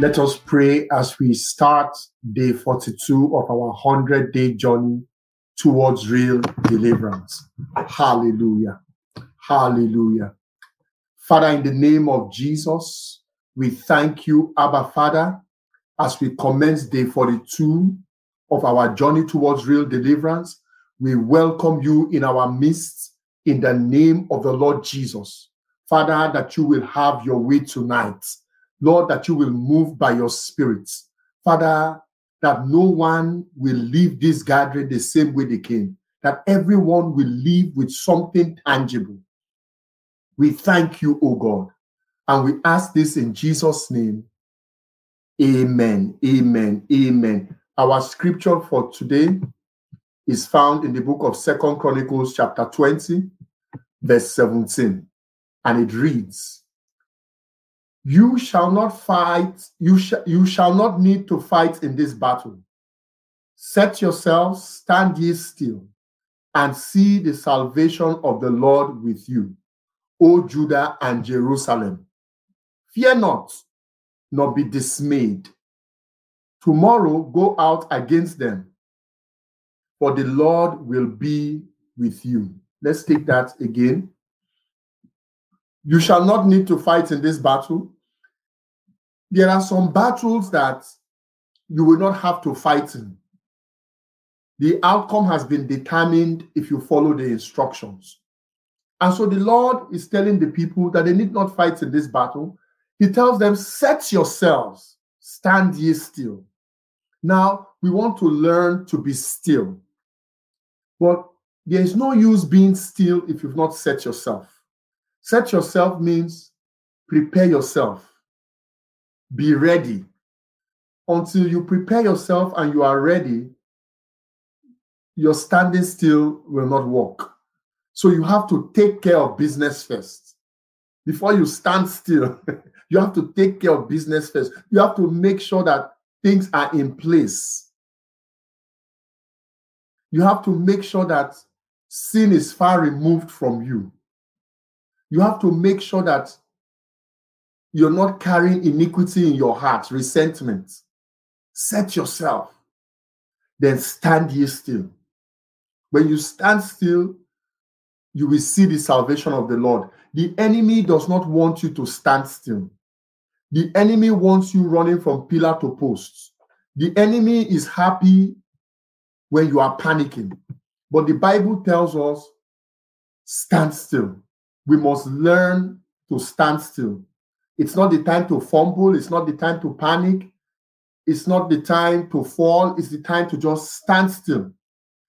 Let us pray as we start day 42 of our 100 day journey towards real deliverance. Hallelujah. Hallelujah. Father, in the name of Jesus, we thank you, Abba Father, as we commence day 42 of our journey towards real deliverance. We welcome you in our midst in the name of the Lord Jesus. Father, that you will have your way tonight. Lord, that you will move by your spirit. Father, that no one will leave this gathering the same way they came, that everyone will leave with something tangible. We thank you, O God, and we ask this in Jesus' name. Amen. Amen. Amen. Our scripture for today is found in the book of Second Chronicles, chapter 20, verse 17, and it reads, you shall not fight, you, sh- you shall not need to fight in this battle. Set yourselves, stand ye still, and see the salvation of the Lord with you, O Judah and Jerusalem. Fear not, nor be dismayed. Tomorrow go out against them, for the Lord will be with you. Let's take that again. You shall not need to fight in this battle. There are some battles that you will not have to fight in. The outcome has been determined if you follow the instructions. And so the Lord is telling the people that they need not fight in this battle. He tells them, Set yourselves, stand ye still. Now, we want to learn to be still. But there is no use being still if you've not set yourself. Set yourself means prepare yourself, be ready. Until you prepare yourself and you are ready, your standing still will not work. So you have to take care of business first. Before you stand still, you have to take care of business first. You have to make sure that things are in place. You have to make sure that sin is far removed from you. You have to make sure that you're not carrying iniquity in your heart, resentment. Set yourself, then stand ye still. When you stand still, you will see the salvation of the Lord. The enemy does not want you to stand still. The enemy wants you running from pillar to post. The enemy is happy when you are panicking. But the Bible tells us stand still. We must learn to stand still. It's not the time to fumble, it's not the time to panic, it's not the time to fall, it's the time to just stand still.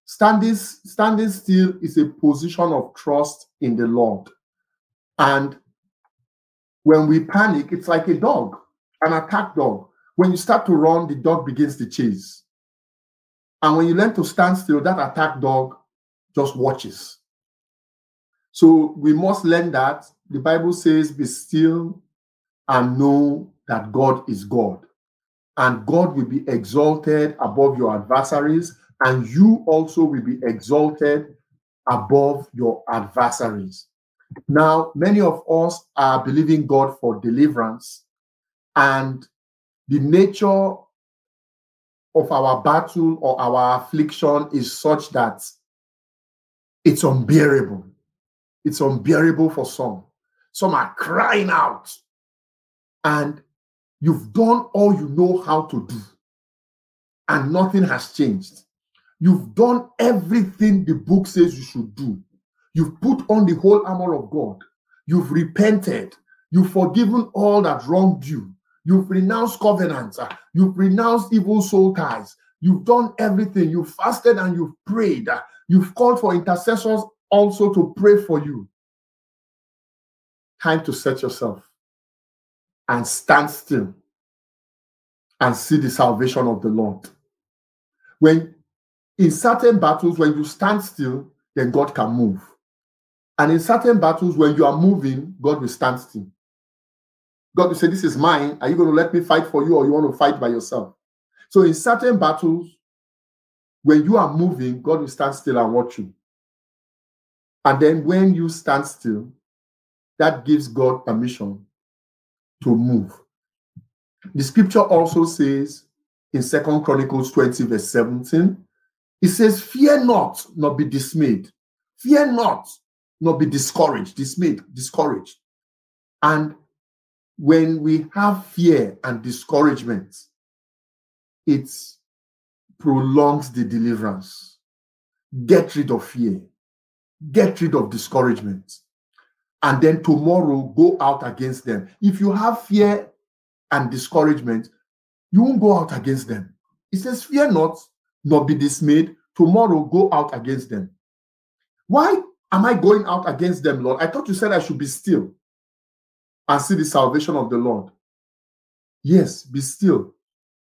Standing, standing still is a position of trust in the Lord. And when we panic, it's like a dog, an attack dog. When you start to run, the dog begins to chase. And when you learn to stand still, that attack dog just watches. So we must learn that. The Bible says, Be still and know that God is God. And God will be exalted above your adversaries, and you also will be exalted above your adversaries. Now, many of us are believing God for deliverance, and the nature of our battle or our affliction is such that it's unbearable. It's unbearable for some. Some are crying out, and you've done all you know how to do, and nothing has changed. You've done everything the book says you should do. You've put on the whole armor of God. You've repented. You've forgiven all that wronged you. You've renounced covenants. You've renounced evil soul ties. You've done everything. You've fasted and you've prayed. You've called for intercessors also to pray for you. Time to set yourself and stand still and see the salvation of the Lord. When in certain battles, when you stand still, then God can move. And in certain battles, when you are moving, God will stand still. God will say, This is mine. Are you going to let me fight for you or you want to fight by yourself? So in certain battles, when you are moving, God will stand still and watch you. And then when you stand still, that gives God permission to move. The scripture also says in Second Chronicles 20, verse 17, it says, Fear not, nor be dismayed. Fear not, nor be discouraged, dismayed, discouraged. And when we have fear and discouragement, it prolongs the deliverance. Get rid of fear, get rid of discouragement, and then tomorrow go out against them. If you have fear and discouragement, you won't go out against them. It says, Fear not, nor be dismayed. Tomorrow go out against them. Why am I going out against them, Lord? I thought you said I should be still and see the salvation of the Lord. Yes, be still,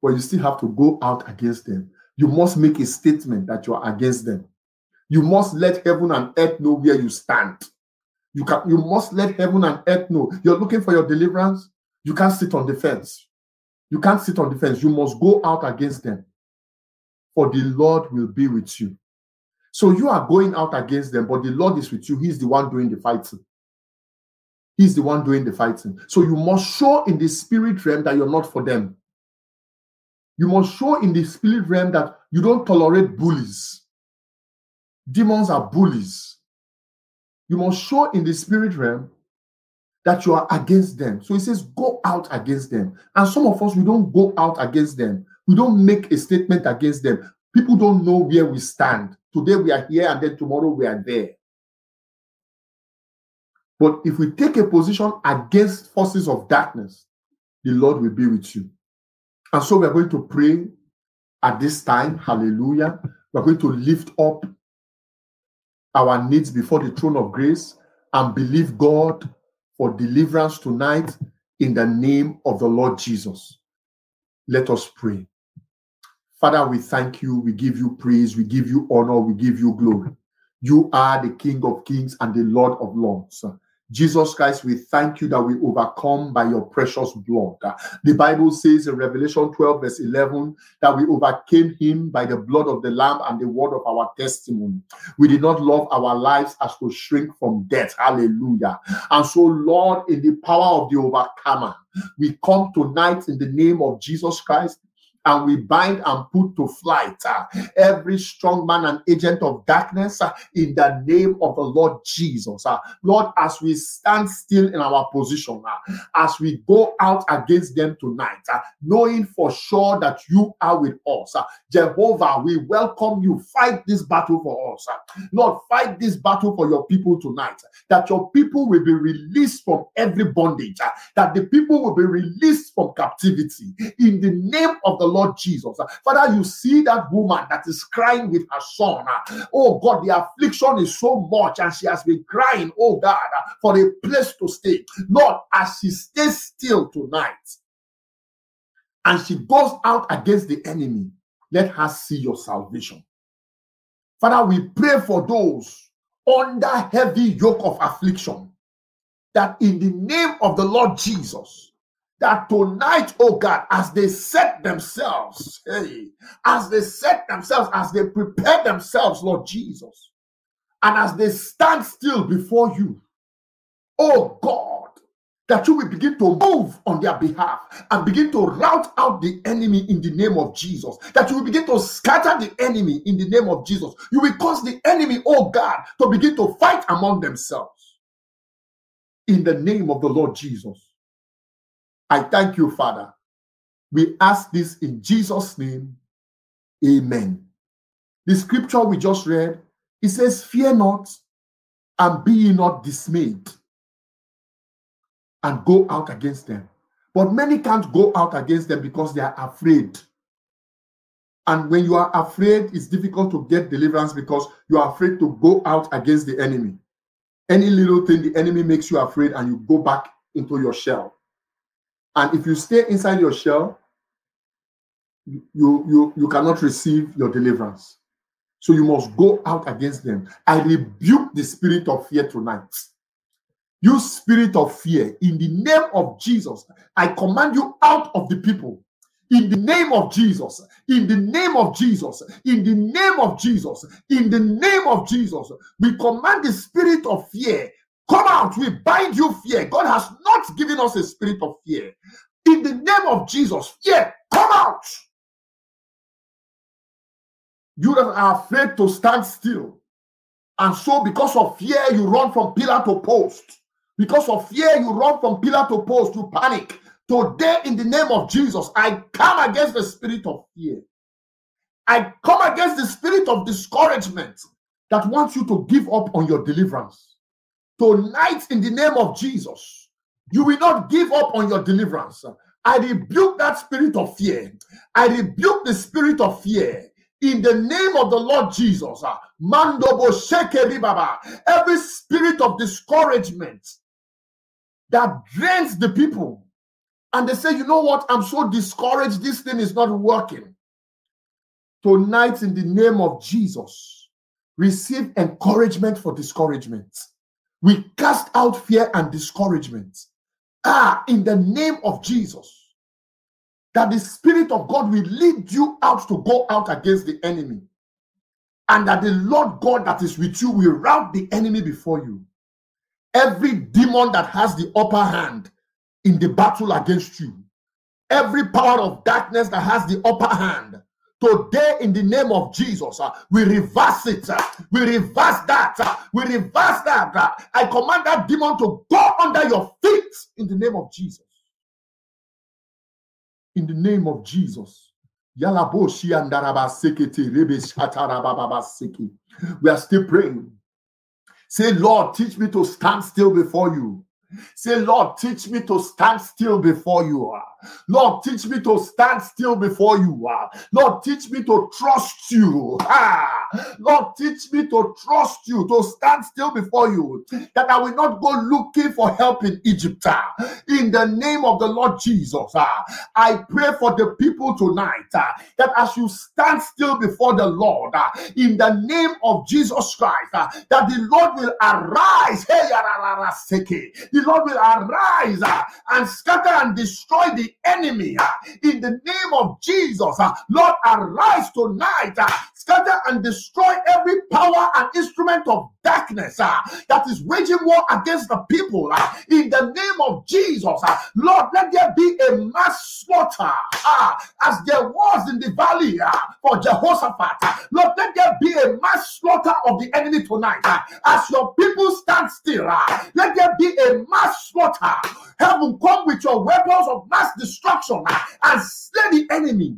but you still have to go out against them. You must make a statement that you are against them. You must let heaven and earth know where you stand. You can you must let heaven and earth know you're looking for your deliverance. You can't sit on the fence. You can't sit on the fence. You must go out against them. For the Lord will be with you. So you are going out against them, but the Lord is with you. He's the one doing the fighting. He's the one doing the fighting. So you must show in the spirit realm that you're not for them. You must show in the spirit realm that you don't tolerate bullies. Demons are bullies. You must show in the spirit realm that you are against them. So he says, go out against them. And some of us, we don't go out against them. We don't make a statement against them. People don't know where we stand. Today we are here and then tomorrow we are there. But if we take a position against forces of darkness, the Lord will be with you. And so we're going to pray at this time. Hallelujah. We're going to lift up our needs before the throne of grace and believe God for deliverance tonight in the name of the Lord Jesus. Let us pray. Father, we thank you. We give you praise. We give you honor. We give you glory. You are the King of kings and the Lord of lords. Jesus Christ, we thank you that we overcome by your precious blood. Uh, the Bible says in Revelation 12, verse 11, that we overcame him by the blood of the Lamb and the word of our testimony. We did not love our lives as to shrink from death. Hallelujah. And so, Lord, in the power of the overcomer, we come tonight in the name of Jesus Christ and we bind and put to flight uh, every strong man and agent of darkness uh, in the name of the Lord Jesus. Uh, Lord, as we stand still in our position, uh, as we go out against them tonight, uh, knowing for sure that you are with us, uh, Jehovah, we welcome you. Fight this battle for us. Lord, fight this battle for your people tonight, that your people will be released from every bondage, that the people will be released from captivity in the name of the Lord Jesus. Father, you see that woman that is crying with her son. Oh God, the affliction is so much, and she has been crying, oh God, for a place to stay. Lord, as she stays still tonight and she goes out against the enemy, let her see your salvation. Father, we pray for those under heavy yoke of affliction that in the name of the Lord Jesus, that tonight, oh God, as they set themselves, hey, as they set themselves, as they prepare themselves, Lord Jesus, and as they stand still before you, oh God, that you will begin to move on their behalf and begin to rout out the enemy in the name of Jesus. That you will begin to scatter the enemy in the name of Jesus. You will cause the enemy, oh God, to begin to fight among themselves in the name of the Lord Jesus. I thank you, Father. We ask this in Jesus' name. Amen. The scripture we just read, it says, Fear not and be not dismayed and go out against them. But many can't go out against them because they are afraid. And when you are afraid, it's difficult to get deliverance because you are afraid to go out against the enemy. Any little thing, the enemy makes you afraid, and you go back into your shell. And if you stay inside your shell, you, you, you cannot receive your deliverance. So you must go out against them. I rebuke the spirit of fear tonight. You spirit of fear, in the name of Jesus, I command you out of the people. In the name of Jesus, in the name of Jesus, in the name of Jesus, in the name of Jesus, we command the spirit of fear come out. We bind you, fear. God has not given us a spirit of fear. In the name of Jesus, fear, come out. You that are afraid to stand still. And so, because of fear, you run from pillar to post. Because of fear, you run from pillar to post, you panic. Today, in the name of Jesus, I come against the spirit of fear. I come against the spirit of discouragement that wants you to give up on your deliverance. Tonight, in the name of Jesus, you will not give up on your deliverance. I rebuke that spirit of fear. I rebuke the spirit of fear in the name of the Lord Jesus. Mandobo Baba. Every spirit of discouragement that drains the people. And they say, you know what? I'm so discouraged. This thing is not working. Tonight, in the name of Jesus, receive encouragement for discouragement. We cast out fear and discouragement. Ah, in the name of Jesus that the Spirit of God will lead you out to go out against the enemy. And that the Lord God that is with you will rout the enemy before you. Every demon that has the upper hand in the battle against you, every power of darkness that has the upper hand, today in the name of Jesus, uh, we reverse it. Uh, we reverse that. Uh, we reverse that. Uh, I command that demon to go under your feet in the name of Jesus in the name of Jesus. We are still praying. Say, Lord, teach me to stand still before you. Say, Lord, teach me to stand still before you. are. Lord, teach me to stand still before you. are. Lord, teach me to trust you. Ah. Lord, teach me to trust you, to stand still before you, that I will not go looking for help in Egypt. In the name of the Lord Jesus, I pray for the people tonight that as you stand still before the Lord, in the name of Jesus Christ, that the Lord will arise. The Lord will arise and scatter and destroy the enemy uh, in the name of Jesus. Uh, Lord, arise tonight, uh, scatter and destroy every power and instrument of darkness ah, that is waging war against the people ah, in the name of Jesus. Ah. Lord, let there be a mass slaughter as there was in the valley for Jehoshaphat. Lord, let there be a mass slaughter of the enemy tonight as your people stand still. Let there be a mass slaughter. Heaven, come with your weapons of mass destruction and slay the enemy.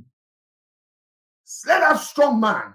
Slay that strong man.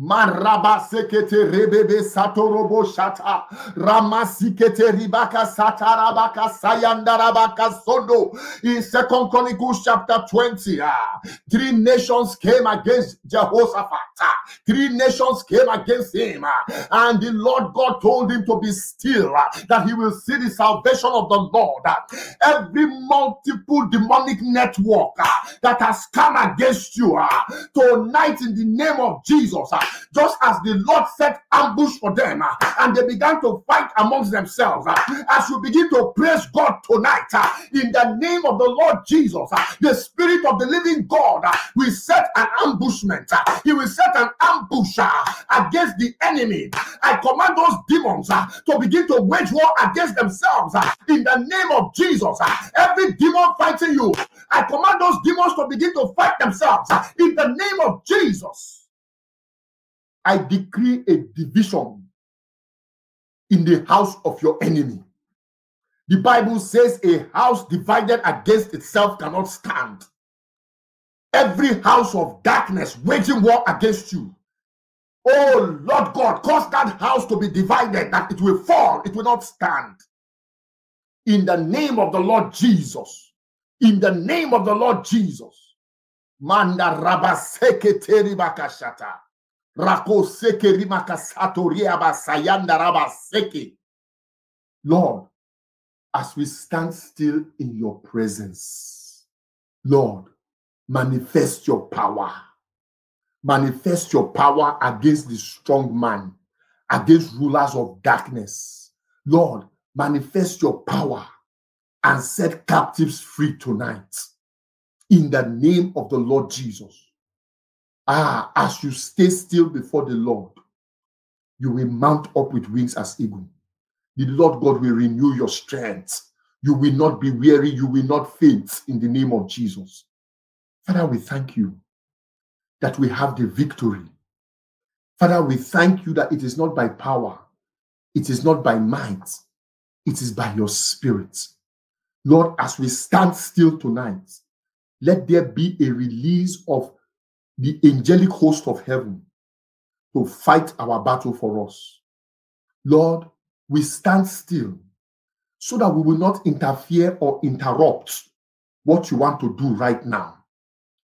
Maraba sekete rebebe satorobo shata. Ramasikete ribaka satarabaka sayandarabaka sondo in second chronicles chapter 20 ah, three nations came against jehoshaphat ah, three nations came against him ah, and the lord god told him to be still ah, that he will see the salvation of the lord every multiple demonic network that has come against you tonight in the name of jesus just as the Lord set ambush for them uh, and they began to fight amongst themselves. Uh, as you begin to praise God tonight, uh, in the name of the Lord Jesus, uh, the Spirit of the living God uh, will set an ambushment. Uh, he will set an ambush against the enemy. I command those demons to begin to wage war against themselves in the name of Jesus. Every demon fighting you, I command those demons to begin to fight themselves in the name of Jesus. I decree a division in the house of your enemy. The Bible says a house divided against itself cannot stand. Every house of darkness waging war against you. Oh Lord God, cause that house to be divided, that it will fall, it will not stand. In the name of the Lord Jesus. In the name of the Lord Jesus. Manda rabaseke teribakashata. Rako seke rimaka sayanda raba seke. Lord, as we stand still in your presence, Lord, manifest your power. Manifest your power against the strong man, against rulers of darkness. Lord, manifest your power and set captives free tonight. In the name of the Lord Jesus. Ah, as you stay still before the Lord, you will mount up with wings as eagle. The Lord God will renew your strength. You will not be weary. You will not faint in the name of Jesus. Father, we thank you that we have the victory. Father, we thank you that it is not by power, it is not by might, it is by your spirit. Lord, as we stand still tonight, let there be a release of the angelic host of heaven to fight our battle for us. Lord, we stand still so that we will not interfere or interrupt what you want to do right now.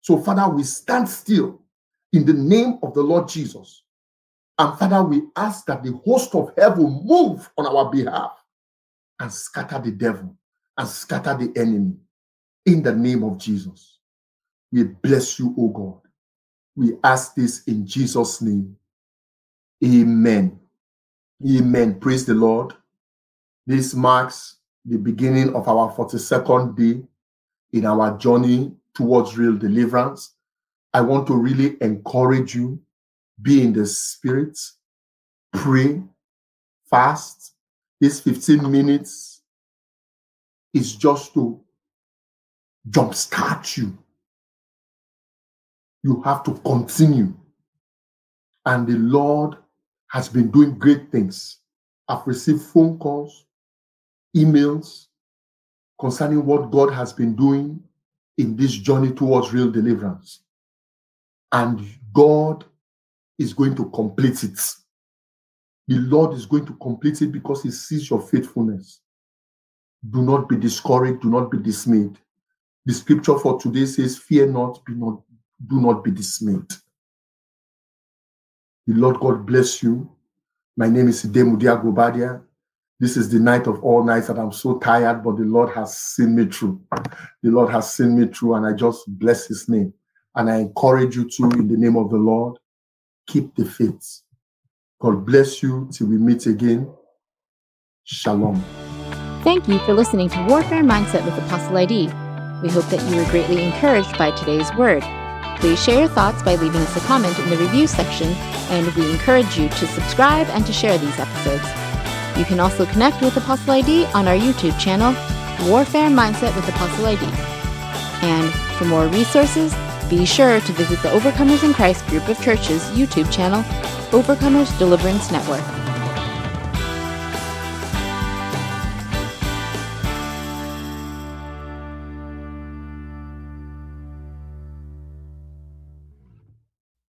So, Father, we stand still in the name of the Lord Jesus. And Father, we ask that the host of heaven move on our behalf and scatter the devil and scatter the enemy in the name of Jesus. We bless you, O God. We ask this in Jesus' name. Amen. Amen. Praise the Lord. This marks the beginning of our 42nd day in our journey towards real deliverance. I want to really encourage you be in the spirit, pray, fast. This 15 minutes is just to jumpstart you. You have to continue. And the Lord has been doing great things. I've received phone calls, emails concerning what God has been doing in this journey towards real deliverance. And God is going to complete it. The Lord is going to complete it because He sees your faithfulness. Do not be discouraged, do not be dismayed. The scripture for today says, Fear not, be not, do not be dismayed. The Lord God bless you. My name is Demudia Gobadia. This is the night of all nights that I'm so tired, but the Lord has seen me through. The Lord has seen me through, and I just bless His name. And I encourage you to, in the name of the Lord, keep the faith. God bless you till we meet again. Shalom. Thank you for listening to Warfare Mindset with Apostle ID. We hope that you were greatly encouraged by today's word. Please share your thoughts by leaving us a comment in the review section, and we encourage you to subscribe and to share these episodes. You can also connect with Apostle ID on our YouTube channel, Warfare Mindset with Apostle ID. And for more resources, be sure to visit the Overcomers in Christ group of churches YouTube channel, Overcomers Deliverance Network.